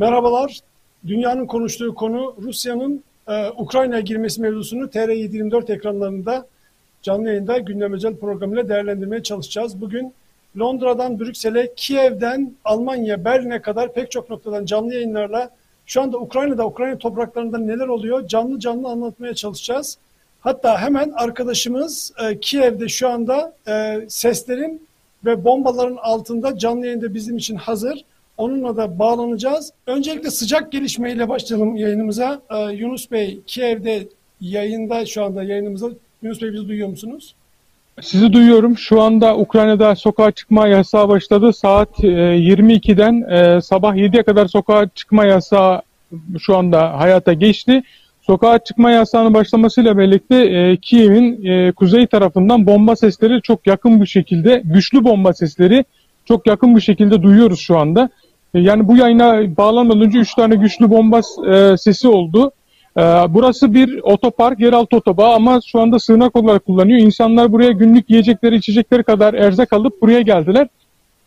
Merhabalar. Dünyanın konuştuğu konu Rusya'nın e, Ukrayna'ya girmesi mevzusunu TR724 ekranlarında canlı yayında gündem özel programıyla değerlendirmeye çalışacağız. Bugün Londra'dan Brüksel'e, Kiev'den Almanya, Berlin'e kadar pek çok noktadan canlı yayınlarla şu anda Ukrayna'da, Ukrayna topraklarında neler oluyor canlı canlı anlatmaya çalışacağız. Hatta hemen arkadaşımız e, Kiev'de şu anda e, seslerin ve bombaların altında canlı yayında bizim için hazır. Onunla da bağlanacağız. Öncelikle sıcak gelişmeyle başlayalım yayınımıza. Ee, Yunus Bey, Kiev'de yayında şu anda yayınımızda. Yunus Bey bizi duyuyor musunuz? Sizi duyuyorum. Şu anda Ukrayna'da sokağa çıkma yasağı başladı. Saat e, 22'den e, sabah 7'ye kadar sokağa çıkma yasağı şu anda hayata geçti. Sokağa çıkma yasağının başlamasıyla birlikte e, Kiev'in e, kuzey tarafından bomba sesleri çok yakın bir şekilde, güçlü bomba sesleri çok yakın bir şekilde duyuyoruz şu anda. E, yani bu yayına bağlanmadan önce 3 tane güçlü bomba e, sesi oldu. E, burası bir otopark, yeraltı otobağı ama şu anda sığınak olarak kullanıyor. İnsanlar buraya günlük yiyecekleri, içecekleri kadar erzak alıp buraya geldiler.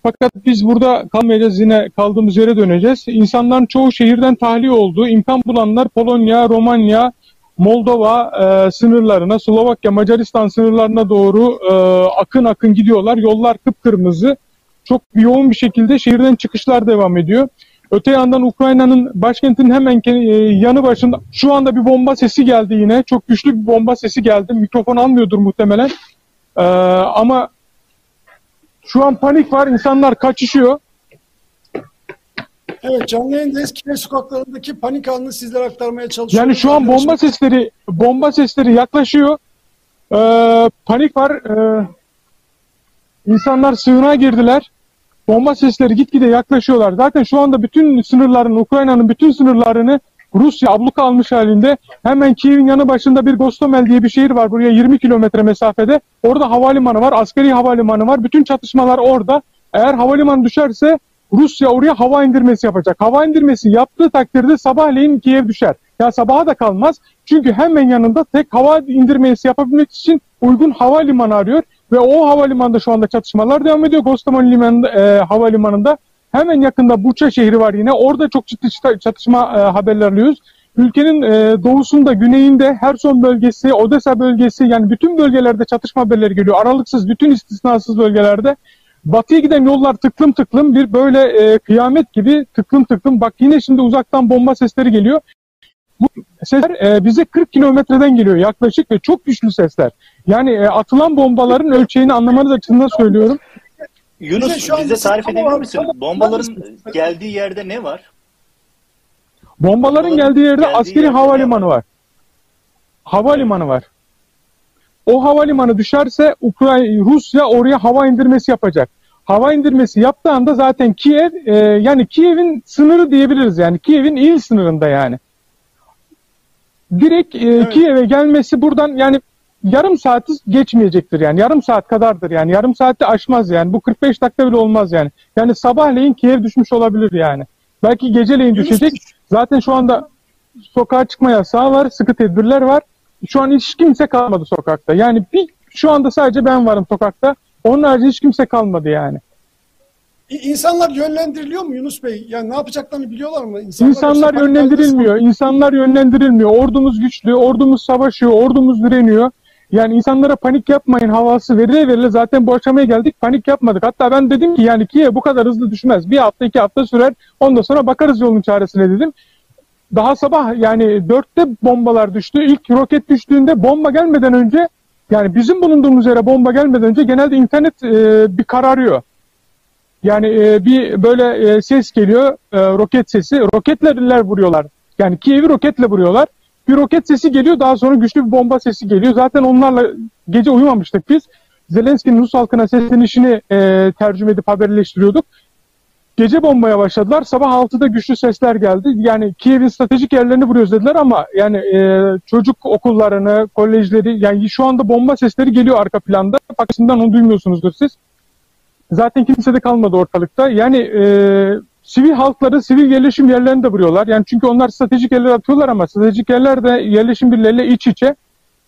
Fakat biz burada kalmayacağız yine kaldığımız yere döneceğiz. İnsanların çoğu şehirden tahliye oldu. İmkan bulanlar Polonya, Romanya, Moldova e, sınırlarına, Slovakya, Macaristan sınırlarına doğru e, akın akın gidiyorlar. Yollar kıpkırmızı çok yoğun bir şekilde şehirden çıkışlar devam ediyor. Öte yandan Ukrayna'nın başkentinin hemen e, yanı başında şu anda bir bomba sesi geldi yine. Çok güçlü bir bomba sesi geldi. Mikrofon almıyordur muhtemelen. Ee, ama şu an panik var. İnsanlar kaçışıyor. Evet canlı yayındayız. Kiev sokaklarındaki panik anını sizlere aktarmaya çalışıyoruz. Yani şu an bomba sesleri bomba sesleri yaklaşıyor. Ee, panik var. Ee, İnsanlar sığınağa girdiler. Bomba sesleri gitgide yaklaşıyorlar. Zaten şu anda bütün sınırların, Ukrayna'nın bütün sınırlarını Rusya abluka almış halinde. Hemen Kiev'in yanı başında bir Gostomel diye bir şehir var. Buraya 20 kilometre mesafede. Orada havalimanı var, askeri havalimanı var. Bütün çatışmalar orada. Eğer havalimanı düşerse Rusya oraya hava indirmesi yapacak. Hava indirmesi yaptığı takdirde sabahleyin Kiev düşer. Ya sabaha da kalmaz. Çünkü hemen yanında tek hava indirmesi yapabilmek için uygun havalimanı arıyor. Ve o havalimanında şu anda çatışmalar devam ediyor. Gostomon limanında, e, havalimanında. Hemen yakında Buça şehri var yine. Orada çok ciddi çatışma e, haberler alıyoruz. Ülkenin e, doğusunda, güneyinde, Herson bölgesi, Odessa bölgesi yani bütün bölgelerde çatışma haberleri geliyor. Aralıksız, bütün istisnasız bölgelerde. Batıya giden yollar tıklım tıklım bir böyle e, kıyamet gibi tıklım tıklım. Bak yine şimdi uzaktan bomba sesleri geliyor. Bu sesler e, bize 40 kilometreden geliyor yaklaşık ve çok güçlü sesler. Yani e, atılan bombaların ölçeğini anlamanız açısından söylüyorum. Yunus bize, bize tarif edebilir misin? Bombaların geldiği yerde ne var? Bombaların, Bombaların geldiği yerde geldiği askeri yerde havalimanı var. Havalimanı var. O havalimanı düşerse Ukrayna, Rusya oraya hava indirmesi yapacak. Hava indirmesi yaptığı anda zaten Kiev e, yani Kiev'in sınırı diyebiliriz yani Kiev'in il sınırında yani. Direkt e, evet. Kiev'e gelmesi buradan yani yarım saati geçmeyecektir yani. Yarım saat kadardır yani. Yarım saatte aşmaz yani. Bu 45 dakika bile olmaz yani. Yani sabahleyin Kiev düşmüş olabilir yani. Belki geceleyin düşecek. Zaten şu anda sokağa çıkma yasağı var. Sıkı tedbirler var. Şu an hiç kimse kalmadı sokakta. Yani bir, şu anda sadece ben varım sokakta. Onun harici hiç kimse kalmadı yani. İnsanlar yönlendiriliyor mu Yunus Bey? Yani ne yapacaklarını biliyorlar mı? İnsanlar, İnsanlar yönlendirilmiyor. İnsanlar yönlendirilmiyor. Ordumuz güçlü, ordumuz savaşıyor, ordumuz direniyor. Yani insanlara panik yapmayın havası verile verile zaten bu aşamaya geldik panik yapmadık. Hatta ben dedim ki yani Kiev bu kadar hızlı düşmez. Bir hafta iki hafta sürer ondan sonra bakarız yolun çaresine dedim. Daha sabah yani dörtte bombalar düştü. İlk roket düştüğünde bomba gelmeden önce yani bizim bulunduğumuz yere bomba gelmeden önce genelde internet e, bir kararıyor. Yani e, bir böyle e, ses geliyor e, roket sesi. Roketlerler vuruyorlar. Yani Kiev'i roketle vuruyorlar. Bir roket sesi geliyor daha sonra güçlü bir bomba sesi geliyor. Zaten onlarla gece uyumamıştık biz. Zelenski'nin Rus halkına seslenişini e, tercüme edip haberleştiriyorduk. Gece bombaya başladılar. Sabah 6'da güçlü sesler geldi. Yani Kiev'in stratejik yerlerini vuruyoruz dediler ama yani e, çocuk okullarını, kolejleri yani şu anda bomba sesleri geliyor arka planda. Pakistan onu duymuyorsunuzdur siz. Zaten kimse de kalmadı ortalıkta. Yani e, sivil halkları sivil yerleşim yerlerini de vuruyorlar. Yani çünkü onlar stratejik yerler atıyorlar ama stratejik yerler de yerleşim birleriyle iç içe.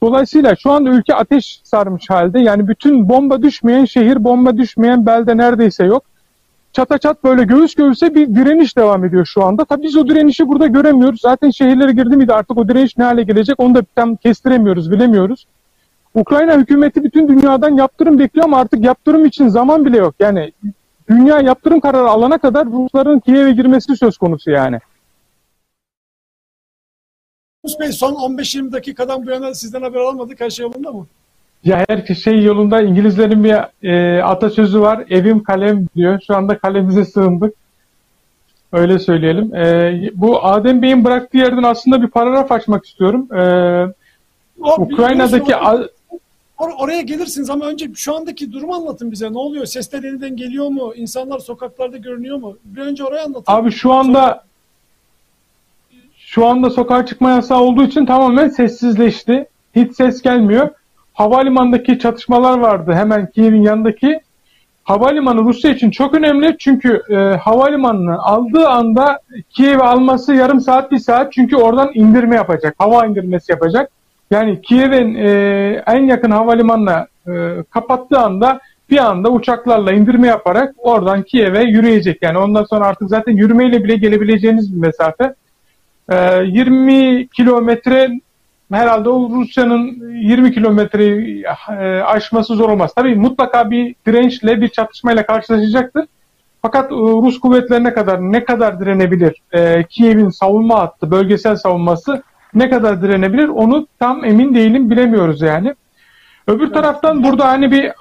Dolayısıyla şu anda ülke ateş sarmış halde. Yani bütün bomba düşmeyen şehir, bomba düşmeyen belde neredeyse yok. çata çat böyle göğüs göğüse bir direniş devam ediyor şu anda. Tabii biz o direnişi burada göremiyoruz. Zaten şehirlere girdi miydi artık o direniş ne hale gelecek onu da tam kestiremiyoruz, bilemiyoruz. Ukrayna hükümeti bütün dünyadan yaptırım bekliyor ama artık yaptırım için zaman bile yok. Yani dünya yaptırım kararı alana kadar Rusların Kiev'e girmesi söz konusu yani. Yunus Bey son 15-20 dakikadan bu yana sizden haber almadık. Her şey yolunda mı? Ya her şey yolunda. İngilizlerin bir e, atasözü var. Evim kalem diyor. Şu anda kalemize sığındık. Öyle söyleyelim. E, bu Adem Bey'in bıraktığı yerden aslında bir paragraf açmak istiyorum. E, o, Ukrayna'daki... Or oraya gelirsiniz ama önce şu andaki durumu anlatın bize. Ne oluyor? Sesler yeniden geliyor mu? İnsanlar sokaklarda görünüyor mu? Bir önce oraya anlatın. Abi şu anda şu anda sokağa çıkma yasağı olduğu için tamamen sessizleşti. Hiç ses gelmiyor. Havalimanındaki çatışmalar vardı hemen Kiev'in yanındaki. Havalimanı Rusya için çok önemli çünkü e, havalimanını aldığı anda Kiev'i alması yarım saat bir saat çünkü oradan indirme yapacak. Hava indirmesi yapacak. Yani Kiev'in e, en yakın havalimanına e, kapattığı anda bir anda uçaklarla indirme yaparak oradan Kiev'e yürüyecek. Yani ondan sonra artık zaten yürümeyle bile gelebileceğiniz bir mesafe. 20 ee, kilometre herhalde o Rusya'nın 20 kilometreyi e, aşması zor olmaz. Tabii mutlaka bir dirençle, bir çatışmayla karşılaşacaktır. Fakat e, Rus kuvvetlerine kadar ne kadar direnebilir? E, Kiev'in savunma hattı, bölgesel savunması ne kadar direnebilir? Onu tam emin değilim, bilemiyoruz yani. Öbür taraftan burada hani bir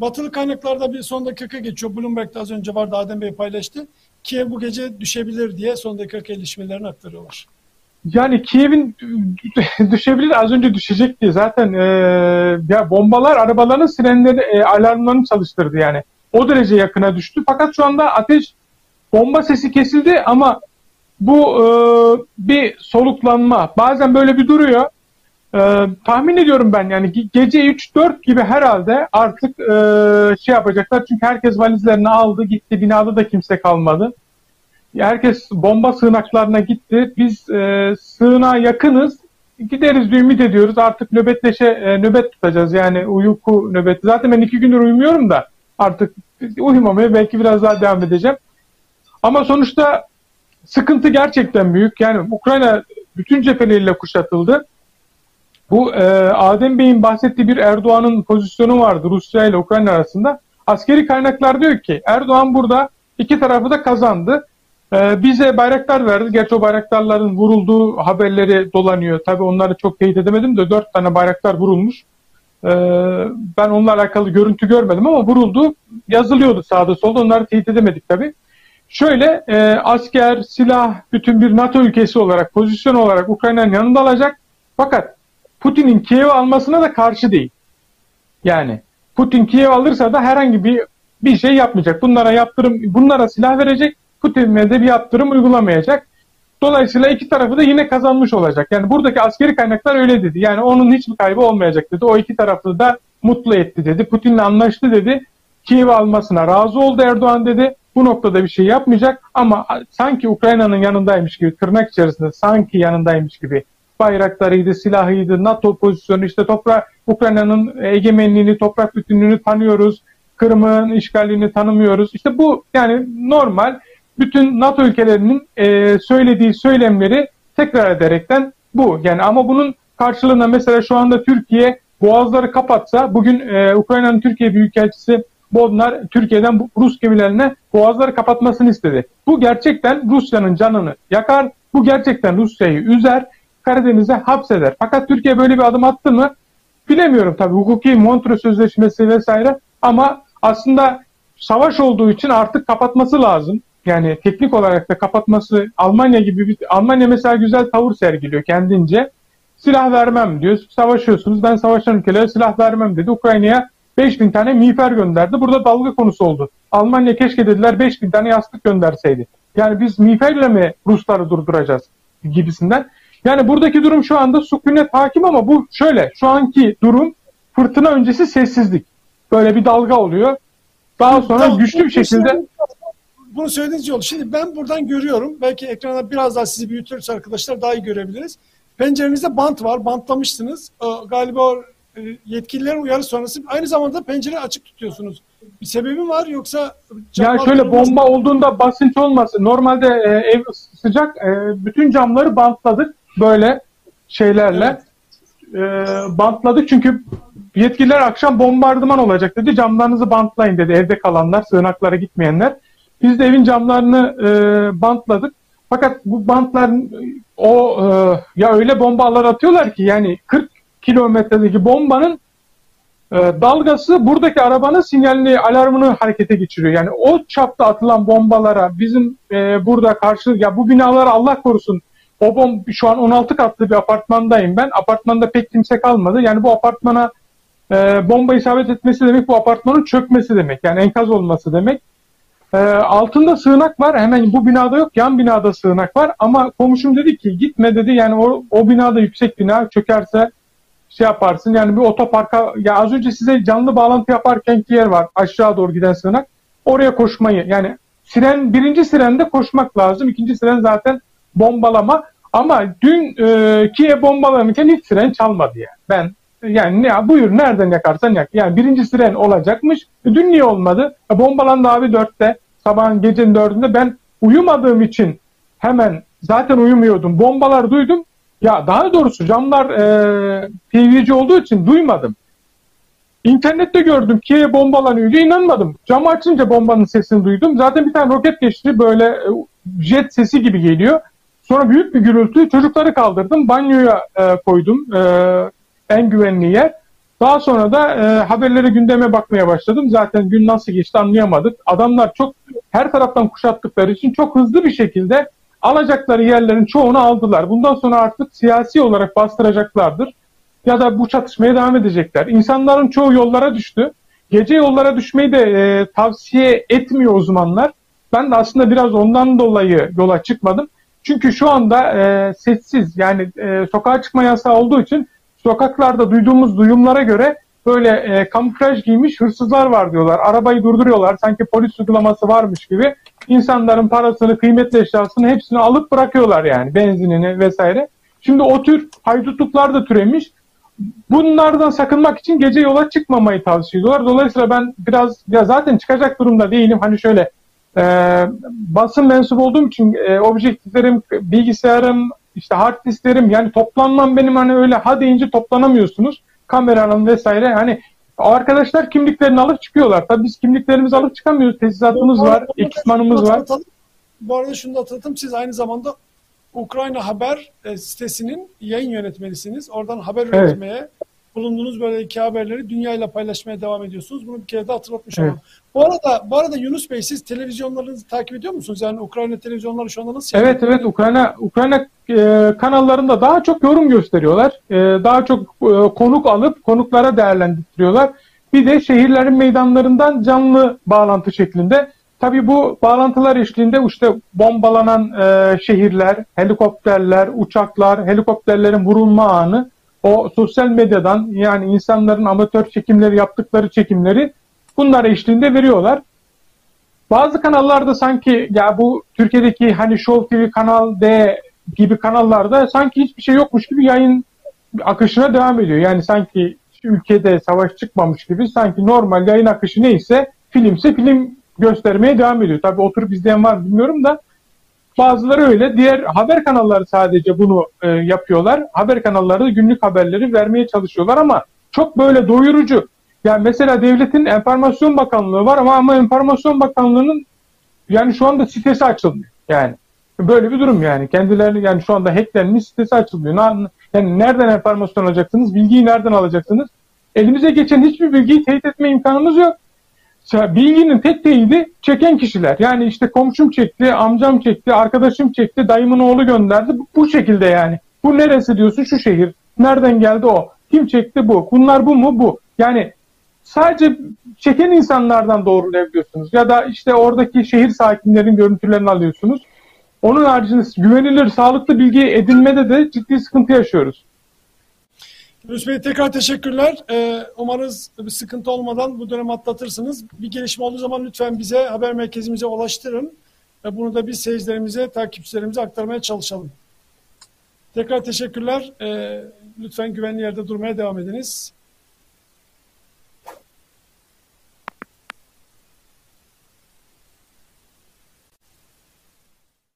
Batılı kaynaklarda bir son dakika geçiyor. Bloomberg'de az önce vardı Adem Bey paylaştı. Kiev bu gece düşebilir diye son dakika gelişmelerini aktarıyorlar. Yani Kiev'in düşebilir az önce düşecekti zaten e, ya bombalar arabaların sirenleri e, alarmlarını çalıştırdı yani o derece yakına düştü fakat şu anda ateş bomba sesi kesildi ama bu e, bir soluklanma bazen böyle bir duruyor e, tahmin ediyorum ben yani gece 3-4 gibi herhalde artık e, şey yapacaklar. Çünkü herkes valizlerini aldı gitti. Binada da kimse kalmadı. Herkes bomba sığınaklarına gitti. Biz e, sığınağa yakınız. Gideriz diye ümit ediyoruz. Artık nöbetleşe e, nöbet tutacağız. Yani uyku nöbeti. Zaten ben iki gündür uyumuyorum da artık uyumamaya belki biraz daha devam edeceğim. Ama sonuçta sıkıntı gerçekten büyük. Yani Ukrayna bütün cepheleriyle kuşatıldı. Bu e, Adem Bey'in bahsettiği bir Erdoğan'ın pozisyonu vardı Rusya ile Ukrayna arasında. Askeri kaynaklar diyor ki Erdoğan burada iki tarafı da kazandı. E, bize bayraklar verdi. Gerçi o bayraktarların vurulduğu haberleri dolanıyor. Tabii onları çok teyit edemedim de dört tane bayraktar vurulmuş. E, ben onunla alakalı görüntü görmedim ama vuruldu. Yazılıyordu sağda solda. Onları teyit edemedik tabii. Şöyle e, asker, silah, bütün bir NATO ülkesi olarak, pozisyon olarak Ukrayna'nın yanında alacak. Fakat Putin'in Kiev almasına da karşı değil. Yani Putin Kiev alırsa da herhangi bir bir şey yapmayacak. Bunlara yaptırım, bunlara silah verecek. Putin'e de bir yaptırım uygulamayacak. Dolayısıyla iki tarafı da yine kazanmış olacak. Yani buradaki askeri kaynaklar öyle dedi. Yani onun hiçbir kaybı olmayacak dedi. O iki tarafı da mutlu etti dedi. Putin'le anlaştı dedi. Kiev almasına razı oldu Erdoğan dedi. Bu noktada bir şey yapmayacak ama sanki Ukrayna'nın yanındaymış gibi tırnak içerisinde sanki yanındaymış gibi bayraklarıydı, silahıydı, NATO pozisyonu, işte toprak Ukrayna'nın egemenliğini, toprak bütünlüğünü tanıyoruz. Kırım'ın işgalini tanımıyoruz. İşte bu yani normal bütün NATO ülkelerinin e, söylediği söylemleri tekrar ederekten bu. Yani ama bunun karşılığında mesela şu anda Türkiye boğazları kapatsa bugün e, Ukrayna'nın Türkiye Büyükelçisi Bodnar Türkiye'den Rus gemilerine boğazları kapatmasını istedi. Bu gerçekten Rusya'nın canını yakar. Bu gerçekten Rusya'yı üzer. Karadeniz'e hapseder. Fakat Türkiye böyle bir adım attı mı bilemiyorum tabii hukuki Montreux Sözleşmesi vesaire ama aslında savaş olduğu için artık kapatması lazım. Yani teknik olarak da kapatması Almanya gibi bir Almanya mesela güzel tavır sergiliyor kendince. Silah vermem diyor. Savaşıyorsunuz. Ben savaşan ülkelere silah vermem dedi. Ukrayna'ya 5000 tane miğfer gönderdi. Burada dalga konusu oldu. Almanya keşke dediler 5000 tane yastık gönderseydi. Yani biz miğferle mi Rusları durduracağız gibisinden. Yani buradaki durum şu anda sükunet hakim ama bu şöyle şu anki durum fırtına öncesi sessizlik. Böyle bir dalga oluyor. Daha sonra tamam, güçlü bir şekilde bunu söylediğiniz yol. Şimdi ben buradan görüyorum. Belki ekrana biraz daha sizi büyütürse arkadaşlar daha iyi görebiliriz. Pencerenizde bant var. Bantlamışsınız. Galiba yetkililerin uyarı sonrası aynı zamanda pencere açık tutuyorsunuz. Bir sebebi var yoksa? Ya şöyle bomba olduğunda basınç olması. Normalde e, ev sıcak. E, bütün camları bantladık böyle şeylerle. Evet. E, bantladık çünkü yetkililer akşam bombardıman olacak dedi. Camlarınızı bantlayın dedi evde kalanlar, sığınaklara gitmeyenler. Biz de evin camlarını e, bantladık. Fakat bu bantlar o e, ya öyle bombalar atıyorlar ki yani 40 kilometredeki bombanın e, dalgası buradaki arabanın sinyalini, alarmını harekete geçiriyor. Yani o çapta atılan bombalara bizim e, burada karşı ya bu binalara Allah korusun o bom şu an 16 katlı bir apartmandayım ben. Apartmanda pek kimse kalmadı. Yani bu apartmana e, bomba isabet etmesi demek bu apartmanın çökmesi demek. Yani enkaz olması demek. E, altında sığınak var. Hemen bu binada yok. Yan binada sığınak var. Ama komşum dedi ki gitme dedi. Yani o, o binada yüksek bina çökerse şey yaparsın. Yani bir otoparka ya az önce size canlı bağlantı yaparken ki yer var. Aşağı doğru giden sığınak. Oraya koşmayı yani siren birinci sirende koşmak lazım. İkinci siren zaten bombalama. Ama dün e, Kiev bombalanırken hiç siren çalmadı yani. Ben yani ne buyur nereden yakarsan yak. Yani birinci siren olacakmış. E, dün niye olmadı? E, bombalandı abi dörtte. Sabahın gecenin dördünde ben uyumadığım için hemen zaten uyumuyordum. Bombalar duydum. Ya daha doğrusu camlar e, PVC olduğu için duymadım. İnternette gördüm ki bombalanıyor inanmadım. Camı açınca bombanın sesini duydum. Zaten bir tane roket geçti böyle e, jet sesi gibi geliyor. Sonra büyük bir gürültü çocukları kaldırdım banyoya e, koydum e, en güvenli yer. Daha sonra da e, haberlere gündeme bakmaya başladım. Zaten gün nasıl geçti anlayamadık. Adamlar çok her taraftan kuşattıkları için çok hızlı bir şekilde alacakları yerlerin çoğunu aldılar. Bundan sonra artık siyasi olarak bastıracaklardır. Ya da bu çatışmaya devam edecekler. İnsanların çoğu yollara düştü. Gece yollara düşmeyi de e, tavsiye etmiyor uzmanlar. Ben de aslında biraz ondan dolayı yola çıkmadım. Çünkü şu anda e, sessiz yani e, sokağa çıkma yasağı olduğu için sokaklarda duyduğumuz duyumlara göre böyle e, kamuflaj giymiş hırsızlar var diyorlar. Arabayı durduruyorlar sanki polis uygulaması varmış gibi. İnsanların parasını, kıymetli eşyasını hepsini alıp bırakıyorlar yani benzinini vesaire. Şimdi o tür haydutluklar da türemiş. Bunlardan sakınmak için gece yola çıkmamayı tavsiye ediyorlar. Dolayısıyla ben biraz ya zaten çıkacak durumda değilim. Hani şöyle e, basın mensubu olduğum için e, objektiflerim, bilgisayarım, işte hard disklerim yani toplanmam benim hani öyle ha deyince toplanamıyorsunuz. Kameranın vesaire hani arkadaşlar kimliklerini alıp çıkıyorlar. Tabii biz kimliklerimizi alıp çıkamıyoruz. Tesisatımız var, ekipmanımız var. Bu arada şunu da hatırlatayım. Siz aynı zamanda Ukrayna Haber e, sitesinin yayın yönetmenisiniz. Oradan haber evet. Bulunduğunuz böyle iki haberleri dünyayla paylaşmaya devam ediyorsunuz. Bunu bir kere de hatırlatmış evet. olalım. Bu arada, bu arada Yunus Bey siz televizyonlarınızı takip ediyor musunuz? Yani Ukrayna televizyonları şu anda nasıl? Evet evet Ukrayna Ukrayna e, kanallarında daha çok yorum gösteriyorlar. E, daha çok e, konuk alıp konuklara değerlendiriyorlar. Bir de şehirlerin meydanlarından canlı bağlantı şeklinde. Tabii bu bağlantılar eşliğinde işte bombalanan e, şehirler, helikopterler, uçaklar, helikopterlerin vurulma anı o sosyal medyadan yani insanların amatör çekimleri yaptıkları çekimleri bunlar eşliğinde veriyorlar. Bazı kanallarda sanki ya bu Türkiye'deki hani Show TV Kanal D gibi kanallarda sanki hiçbir şey yokmuş gibi yayın akışına devam ediyor. Yani sanki ülkede savaş çıkmamış gibi sanki normal yayın akışı neyse filmse film göstermeye devam ediyor. Tabii oturup izleyen var bilmiyorum da bazıları öyle. Diğer haber kanalları sadece bunu e, yapıyorlar. Haber kanalları günlük haberleri vermeye çalışıyorlar ama çok böyle doyurucu. Yani mesela devletin enformasyon bakanlığı var ama ama enformasyon bakanlığının yani şu anda sitesi açılmıyor. Yani böyle bir durum yani. Kendileri yani şu anda hacklenmiş sitesi açılmıyor. Yani nereden enformasyon alacaksınız? Bilgiyi nereden alacaksınız? Elimize geçen hiçbir bilgiyi teyit etme imkanımız yok. Bilginin tek teyidi çeken kişiler. Yani işte komşum çekti, amcam çekti, arkadaşım çekti, dayımın oğlu gönderdi. Bu, şekilde yani. Bu neresi diyorsun? Şu şehir. Nereden geldi o? Kim çekti bu? Bunlar bu mu? Bu. Yani sadece çeken insanlardan doğrulayabiliyorsunuz. Ya da işte oradaki şehir sakinlerin görüntülerini alıyorsunuz. Onun haricinde güvenilir, sağlıklı bilgi edinmede de ciddi sıkıntı yaşıyoruz. Yunus Bey tekrar teşekkürler. Ee, umarız bir sıkıntı olmadan bu dönem atlatırsınız. Bir gelişme olduğu zaman lütfen bize haber merkezimize ulaştırın. Ve bunu da biz seyircilerimize, takipçilerimize aktarmaya çalışalım. Tekrar teşekkürler. Ee, lütfen güvenli yerde durmaya devam ediniz.